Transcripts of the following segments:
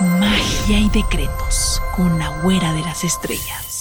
Magia y decretos con la güera de las estrellas.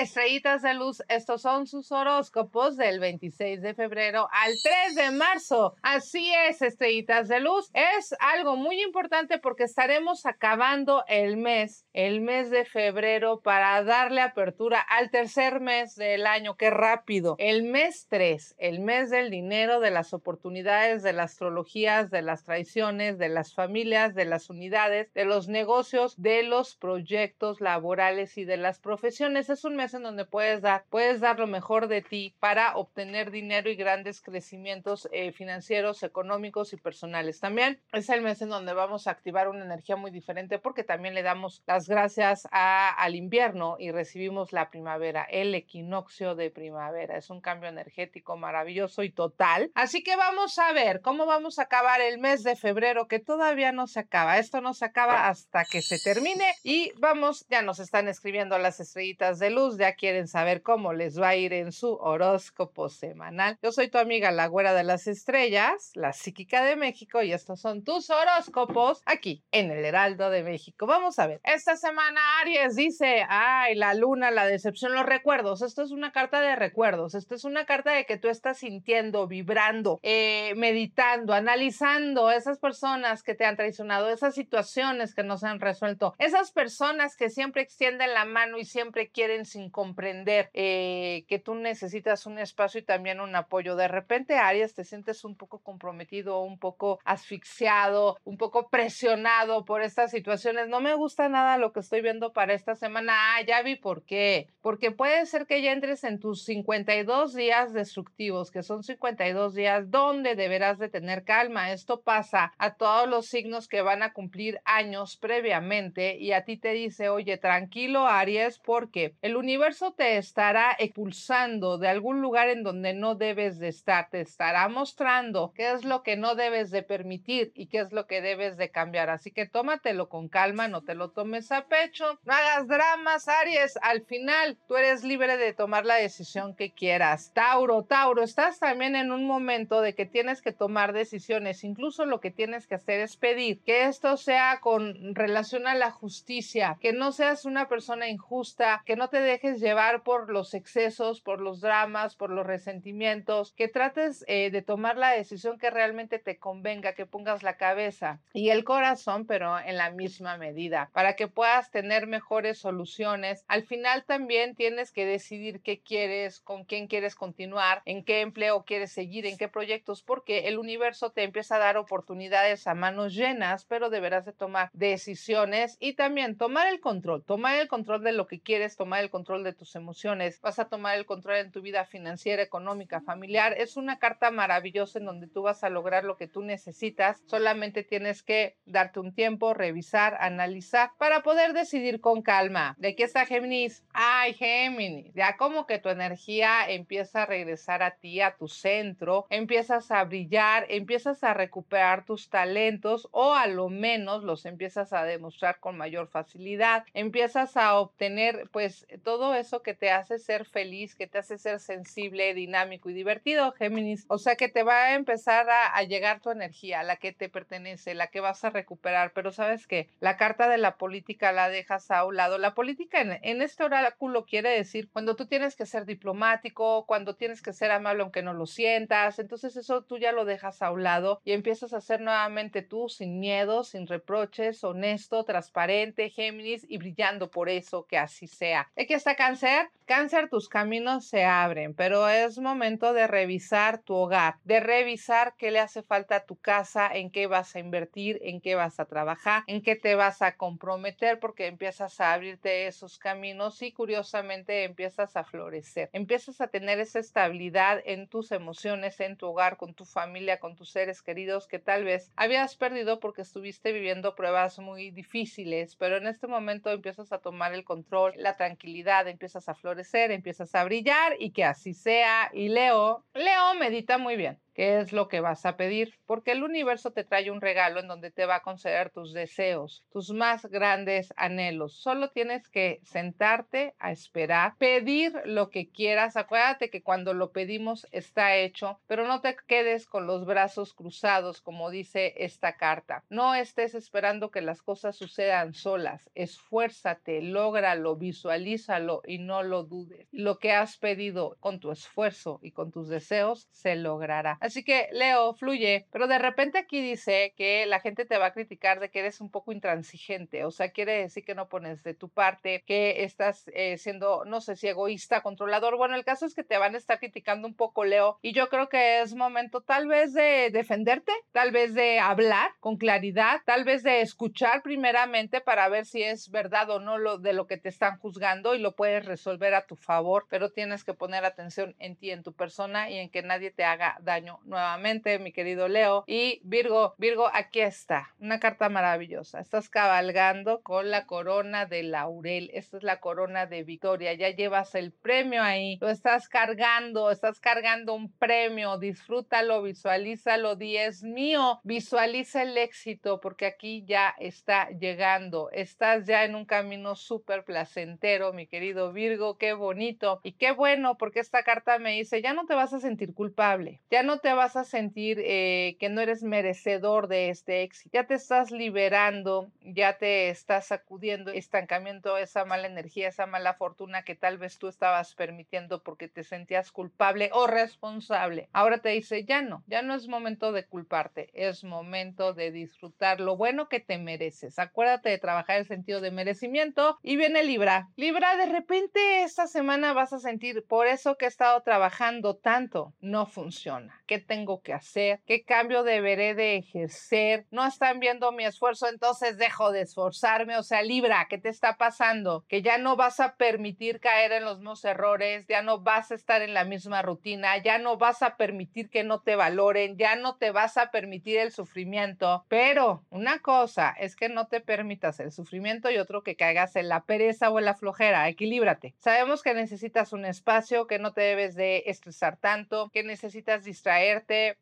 Estrellitas de luz, estos son sus horóscopos del 26 de febrero al 3 de marzo. Así es, estrellitas de luz. Es algo muy importante porque estaremos acabando el mes, el mes de febrero, para darle apertura al tercer mes del año. Qué rápido. El mes 3, el mes del dinero, de las oportunidades, de las astrologías, de las traiciones, de las familias, de las unidades, de los negocios, de los proyectos laborales y de las profesiones. Es un mes en donde puedes dar, puedes dar lo mejor de ti para obtener dinero y grandes crecimientos eh, financieros, económicos y personales. También es el mes en donde vamos a activar una energía muy diferente porque también le damos las gracias al invierno y recibimos la primavera, el equinoccio de primavera. Es un cambio energético maravilloso y total. Así que vamos a ver cómo vamos a acabar el mes de febrero que todavía no se acaba. Esto no se acaba hasta que se termine y vamos, ya nos están escribiendo las estrellitas de luz ya quieren saber cómo les va a ir en su horóscopo semanal. Yo soy tu amiga la güera de las estrellas, la psíquica de México y estos son tus horóscopos aquí en el Heraldo de México. Vamos a ver. Esta semana Aries dice, ay, la luna, la decepción, los recuerdos. Esto es una carta de recuerdos. Esto es una carta de que tú estás sintiendo, vibrando, eh, meditando, analizando esas personas que te han traicionado, esas situaciones que no se han resuelto, esas personas que siempre extienden la mano y siempre quieren sin comprender eh, que tú necesitas un espacio y también un apoyo. De repente, Aries, te sientes un poco comprometido, un poco asfixiado, un poco presionado por estas situaciones. No me gusta nada lo que estoy viendo para esta semana. Ah, ya vi por qué. Porque puede ser que ya entres en tus 52 días destructivos, que son 52 días donde deberás de tener calma. Esto pasa a todos los signos que van a cumplir años previamente y a ti te dice, oye, tranquilo, Aries, porque el universo universo te estará expulsando de algún lugar en donde no debes de estar, te estará mostrando qué es lo que no debes de permitir y qué es lo que debes de cambiar. Así que tómatelo con calma, no te lo tomes a pecho, no hagas dramas, Aries. Al final, tú eres libre de tomar la decisión que quieras. Tauro, Tauro, estás también en un momento de que tienes que tomar decisiones. Incluso lo que tienes que hacer es pedir que esto sea con relación a la justicia, que no seas una persona injusta, que no te dejes llevar por los excesos, por los dramas, por los resentimientos, que trates eh, de tomar la decisión que realmente te convenga, que pongas la cabeza y el corazón, pero en la misma medida, para que puedas tener mejores soluciones. Al final también tienes que decidir qué quieres, con quién quieres continuar, en qué empleo quieres seguir, en qué proyectos, porque el universo te empieza a dar oportunidades a manos llenas, pero deberás de tomar decisiones y también tomar el control, tomar el control de lo que quieres, tomar el control de tus emociones, vas a tomar el control en tu vida financiera, económica, familiar. Es una carta maravillosa en donde tú vas a lograr lo que tú necesitas. Solamente tienes que darte un tiempo, revisar, analizar para poder decidir con calma. ¿De qué está Géminis? Ay, Géminis, ya como que tu energía empieza a regresar a ti, a tu centro, empiezas a brillar, empiezas a recuperar tus talentos o a lo menos los empiezas a demostrar con mayor facilidad, empiezas a obtener pues todo todo eso que te hace ser feliz, que te hace ser sensible, dinámico y divertido, Géminis. O sea que te va a empezar a, llegar tu energía, la que te pertenece, la que vas a recuperar. Pero sabes que la carta de la política la dejas a un lado. La política en, en este oráculo quiere decir cuando tú tienes que ser diplomático, cuando tienes que ser amable aunque no lo sientas. Entonces eso tú ya lo dejas a un lado y empiezas a ser nuevamente tú sin miedo, sin reproches, honesto, transparente, Géminis y brillando por eso, que así sea. Aquí está cáncer. Cáncer, tus caminos se abren, pero es momento de revisar tu hogar, de revisar qué le hace falta a tu casa, en qué vas a invertir, en qué vas a trabajar, en qué te vas a comprometer, porque empiezas a abrirte esos caminos y curiosamente empiezas a florecer, empiezas a tener esa estabilidad en tus emociones, en tu hogar, con tu familia, con tus seres queridos que tal vez habías perdido porque estuviste viviendo pruebas muy difíciles, pero en este momento empiezas a tomar el control, la tranquilidad, empiezas a florecer, empiezas a brillar y que así sea. Y Leo, Leo medita muy bien qué es lo que vas a pedir, porque el universo te trae un regalo en donde te va a conceder tus deseos, tus más grandes anhelos. Solo tienes que sentarte a esperar, pedir lo que quieras. Acuérdate que cuando lo pedimos está hecho, pero no te quedes con los brazos cruzados, como dice esta carta. No estés esperando que las cosas sucedan solas. Esfuérzate, lógralo, visualízalo y no lo dudes. Lo que has pedido con tu esfuerzo y con tus deseos se logrará. Así que Leo, fluye, pero de repente aquí dice que la gente te va a criticar de que eres un poco intransigente, o sea, quiere decir que no pones de tu parte, que estás eh, siendo, no sé si egoísta, controlador. Bueno, el caso es que te van a estar criticando un poco, Leo, y yo creo que es momento tal vez de defenderte, tal vez de hablar con claridad, tal vez de escuchar primeramente para ver si es verdad o no lo de lo que te están juzgando y lo puedes resolver a tu favor, pero tienes que poner atención en ti, en tu persona y en que nadie te haga daño nuevamente, mi querido Leo. Y Virgo, Virgo, aquí está, una carta maravillosa. Estás cabalgando con la corona de laurel. Esta es la corona de victoria. Ya llevas el premio ahí. Lo estás cargando, estás cargando un premio. Disfrútalo, visualízalo. Di es mío. Visualiza el éxito porque aquí ya está llegando. Estás ya en un camino súper placentero, mi querido Virgo. Qué bonito. Y qué bueno porque esta carta me dice, ya no te vas a sentir culpable. Ya no te vas a sentir eh, que no eres merecedor de este éxito. Ya te estás liberando, ya te estás sacudiendo estancamiento, esa mala energía, esa mala fortuna que tal vez tú estabas permitiendo porque te sentías culpable o responsable. Ahora te dice, ya no, ya no es momento de culparte, es momento de disfrutar lo bueno que te mereces. Acuérdate de trabajar el sentido de merecimiento y viene Libra. Libra, de repente esta semana vas a sentir, por eso que he estado trabajando tanto, no funciona. ¿Qué tengo que hacer? ¿Qué cambio deberé de ejercer? No están viendo mi esfuerzo, entonces dejo de esforzarme. O sea, Libra, ¿qué te está pasando? Que ya no vas a permitir caer en los mismos errores, ya no vas a estar en la misma rutina, ya no vas a permitir que no te valoren, ya no te vas a permitir el sufrimiento. Pero una cosa es que no te permitas el sufrimiento y otro que caigas en la pereza o en la flojera. Equilíbrate. Sabemos que necesitas un espacio, que no te debes de estresar tanto, que necesitas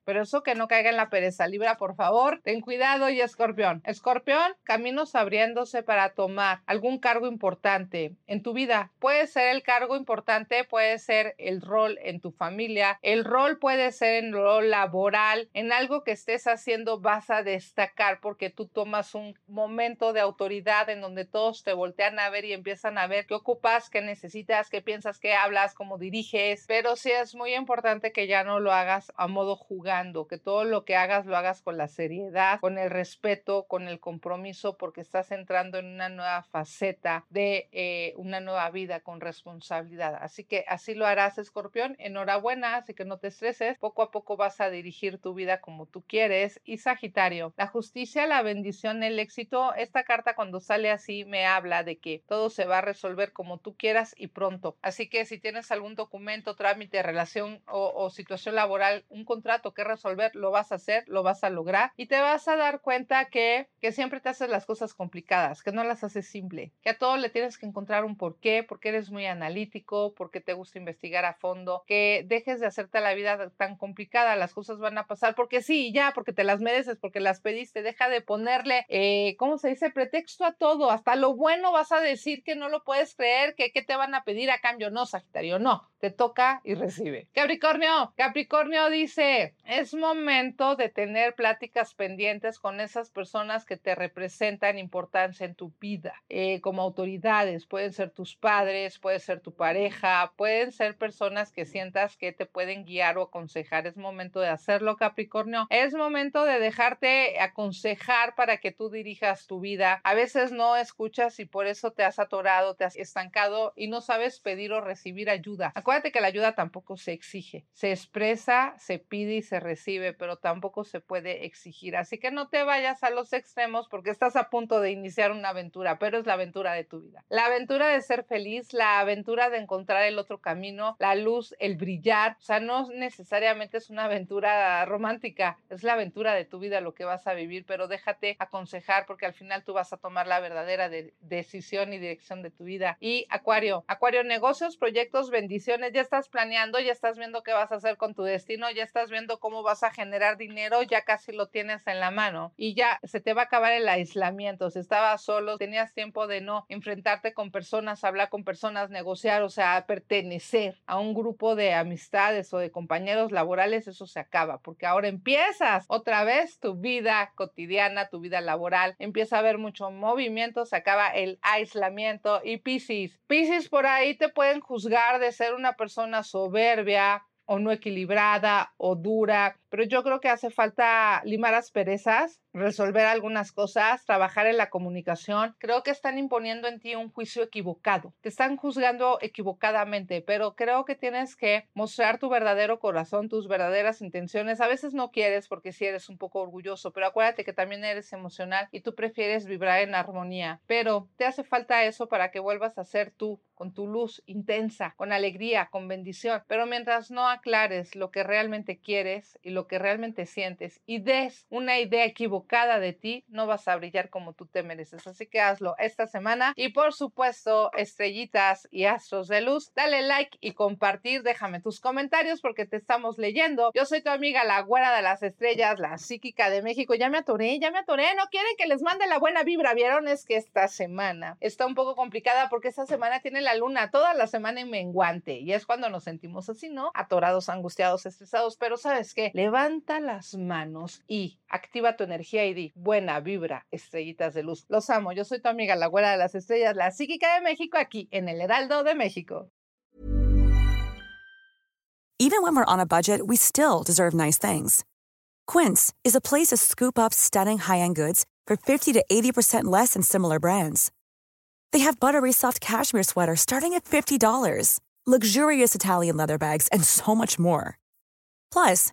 pero eso que no caiga en la pereza. Libra, por favor, ten cuidado y escorpión. Escorpión, caminos abriéndose para tomar algún cargo importante en tu vida. Puede ser el cargo importante, puede ser el rol en tu familia, el rol puede ser en rol laboral, en algo que estés haciendo vas a destacar porque tú tomas un momento de autoridad en donde todos te voltean a ver y empiezan a ver qué ocupas, qué necesitas, qué piensas, qué hablas, cómo diriges, pero sí es muy importante que ya no lo hagas a modo jugando, que todo lo que hagas lo hagas con la seriedad, con el respeto, con el compromiso, porque estás entrando en una nueva faceta de eh, una nueva vida con responsabilidad. Así que así lo harás, escorpión. Enhorabuena, así que no te estreses. Poco a poco vas a dirigir tu vida como tú quieres. Y Sagitario, la justicia, la bendición, el éxito. Esta carta cuando sale así me habla de que todo se va a resolver como tú quieras y pronto. Así que si tienes algún documento, trámite, relación o, o situación laboral un contrato que resolver, lo vas a hacer, lo vas a lograr y te vas a dar cuenta que, que siempre te haces las cosas complicadas, que no las haces simple, que a todo le tienes que encontrar un porqué, porque eres muy analítico, porque te gusta investigar a fondo, que dejes de hacerte la vida tan complicada, las cosas van a pasar porque sí, ya, porque te las mereces, porque las pediste, deja de ponerle, eh, ¿cómo se dice? Pretexto a todo, hasta lo bueno vas a decir que no lo puedes creer, que qué te van a pedir a cambio, no, Sagitario, no, te toca y recibe. Capricornio, Capricornio dice, es momento de tener pláticas pendientes con esas personas que te representan importancia en tu vida, eh, como autoridades, pueden ser tus padres, puede ser tu pareja, pueden ser personas que sientas que te pueden guiar o aconsejar. Es momento de hacerlo, Capricornio. Es momento de dejarte aconsejar para que tú dirijas tu vida. A veces no escuchas y por eso te has atorado, te has estancado y no sabes pedir o recibir ayuda. Acuérdate que la ayuda tampoco se exige, se expresa, se pide y se recibe, pero tampoco se puede exigir. Así que no te vayas a los extremos porque estás a punto de iniciar una aventura, pero es la aventura de tu vida. La aventura de ser feliz, la aventura de encontrar el otro camino, la luz, el brillar. O sea, no necesariamente es una aventura romántica, es la aventura de tu vida lo que vas a vivir, pero déjate aconsejar porque al final tú vas a tomar la verdadera decisión y dirección de tu vida. Y Acuario, Acuario, negocios, proyectos, bendiciones, ya estás planeando, ya estás viendo qué vas a hacer con tu destino, ya estás viendo cómo vas a generar dinero, ya casi lo tienes en la mano y ya se te va acabar el aislamiento. Si estabas solo, tenías tiempo de no enfrentarte con personas, hablar con personas, negociar, o sea, pertenecer a un grupo de amistades o de compañeros laborales, eso se acaba, porque ahora empiezas otra vez tu vida cotidiana, tu vida laboral, empieza a haber mucho movimiento, se acaba el aislamiento y Piscis. Piscis por ahí te pueden juzgar de ser una persona soberbia, o no equilibrada o dura, pero yo creo que hace falta limar asperezas, resolver algunas cosas, trabajar en la comunicación. Creo que están imponiendo en ti un juicio equivocado, te están juzgando equivocadamente, pero creo que tienes que mostrar tu verdadero corazón, tus verdaderas intenciones. A veces no quieres porque si sí eres un poco orgulloso, pero acuérdate que también eres emocional y tú prefieres vibrar en armonía, pero te hace falta eso para que vuelvas a ser tú con tu luz intensa, con alegría, con bendición. Pero mientras no aclares lo que realmente quieres y lo que realmente sientes y des una idea equivocada de ti, no vas a brillar como tú te mereces. Así que hazlo esta semana. Y por supuesto, estrellitas y astros de luz, dale like y compartir. Déjame tus comentarios porque te estamos leyendo. Yo soy tu amiga, la güera de las estrellas, la psíquica de México. Ya me atoré, ya me atoré. No quieren que les mande la buena vibra. Vieron, es que esta semana está un poco complicada porque esta semana tiene la luna toda la semana en menguante y es cuando nos sentimos así, ¿no? Atorados, angustiados, estresados, pero ¿sabes qué? Levanta las manos y activa tu energía y buena vibra, estrellitas de luz. Los amo, yo soy tu amiga, la güera de las estrellas, la psíquica de México, aquí en el Heraldo de México. Even when we're on a budget, we still deserve nice things. Quince is a place to scoop up stunning high-end goods for 50 to 80% less than similar brands. They have buttery soft cashmere sweaters starting at $50, luxurious Italian leather bags, and so much more. Plus,